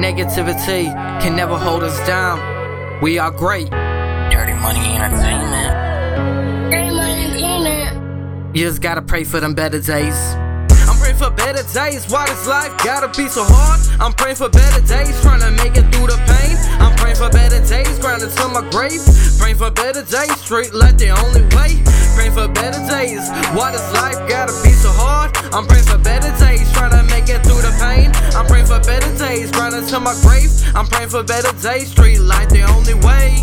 Negativity can never hold us down. We are great. Dirty Money Entertainment. Dirty Money Entertainment. You just gotta pray for them better days. I'm praying for better days. Why this life gotta be so hard? I'm praying for better days, trying to make it through the pain. I'm praying for better days, grinding to my grave. Praying for better days, street light the only way. Praying for better days. Why this life gotta be so hard? I'm praying for better days, trying to make it through the to my grave. I'm praying for better days, street life the only way.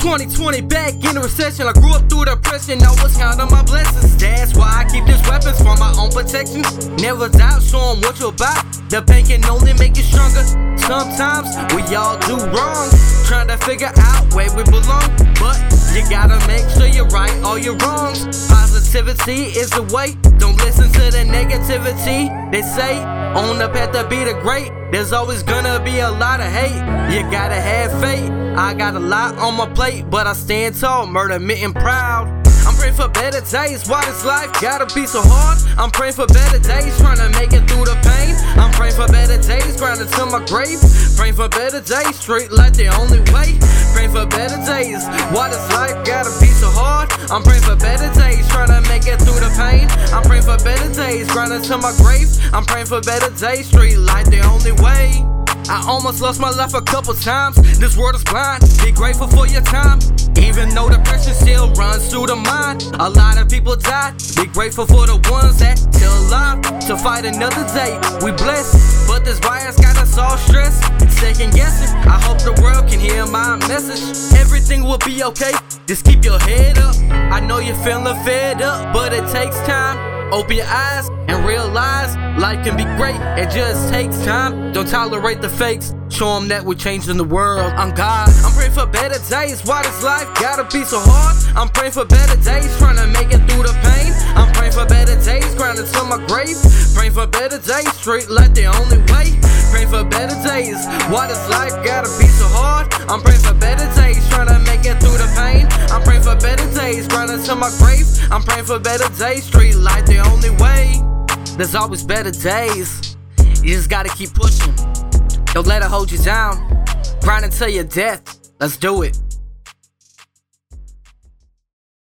2020 back in the recession. I grew up through depression. I was counting my blessings. That's why I keep these weapons for my own protection. Never doubt, show 'em what you're about. The pain can only make you stronger. Sometimes we all do wrong. Trying to figure out where we belong. But you gotta make sure you right all your wrongs. Positivity is the way. Don't listen to the negativity. They say on the path to be the great. There's always gonna be a lot of hate. You gotta have faith. I got a lot on my plate, but I stand tall, murder mitten proud. I'm praying for better days. Why this life gotta be so hard? I'm praying for better days, trying to make it through the pain. I'm praying for better days, grinding to my grave. Praying for better days, straight like the only way. Praying for better days. Why life got a piece of hard? I'm praying for better days, trying to make it through the pain. I'm praying for better days, grinding to my grave. I'm praying for better days, street like the only way. I almost lost my life a couple times. This world is blind. Be grateful for your time. Even though depression still runs through the mind. A lot of people die. Be grateful for the ones that still alive to fight another day. We blessed, but this virus got us all stressed. Second guessing. I hope the world can hear my message. Everything will be okay. Just keep your head up. I know you're feeling fed up, but it takes time. Open your eyes and realize life can be great. It just takes time. Don't tolerate the fakes. Show them that we're changing the world. I'm God. I'm praying for better days. Why does life gotta be so hard? I'm praying for better days, trying to make it through the pain. I'm praying for better days, grinding to my grave. Praying for better days, straight like the only way. Praying for better days. Why does life gotta be so hard? I'm praying for better days, trying to make it through the pain. I'm praying for better days, grinding to my grave. I'm praying for better days, street light the only way. There's always better days. You just gotta keep pushing. Don't let it hold you down. Grinding till your death. Let's do it.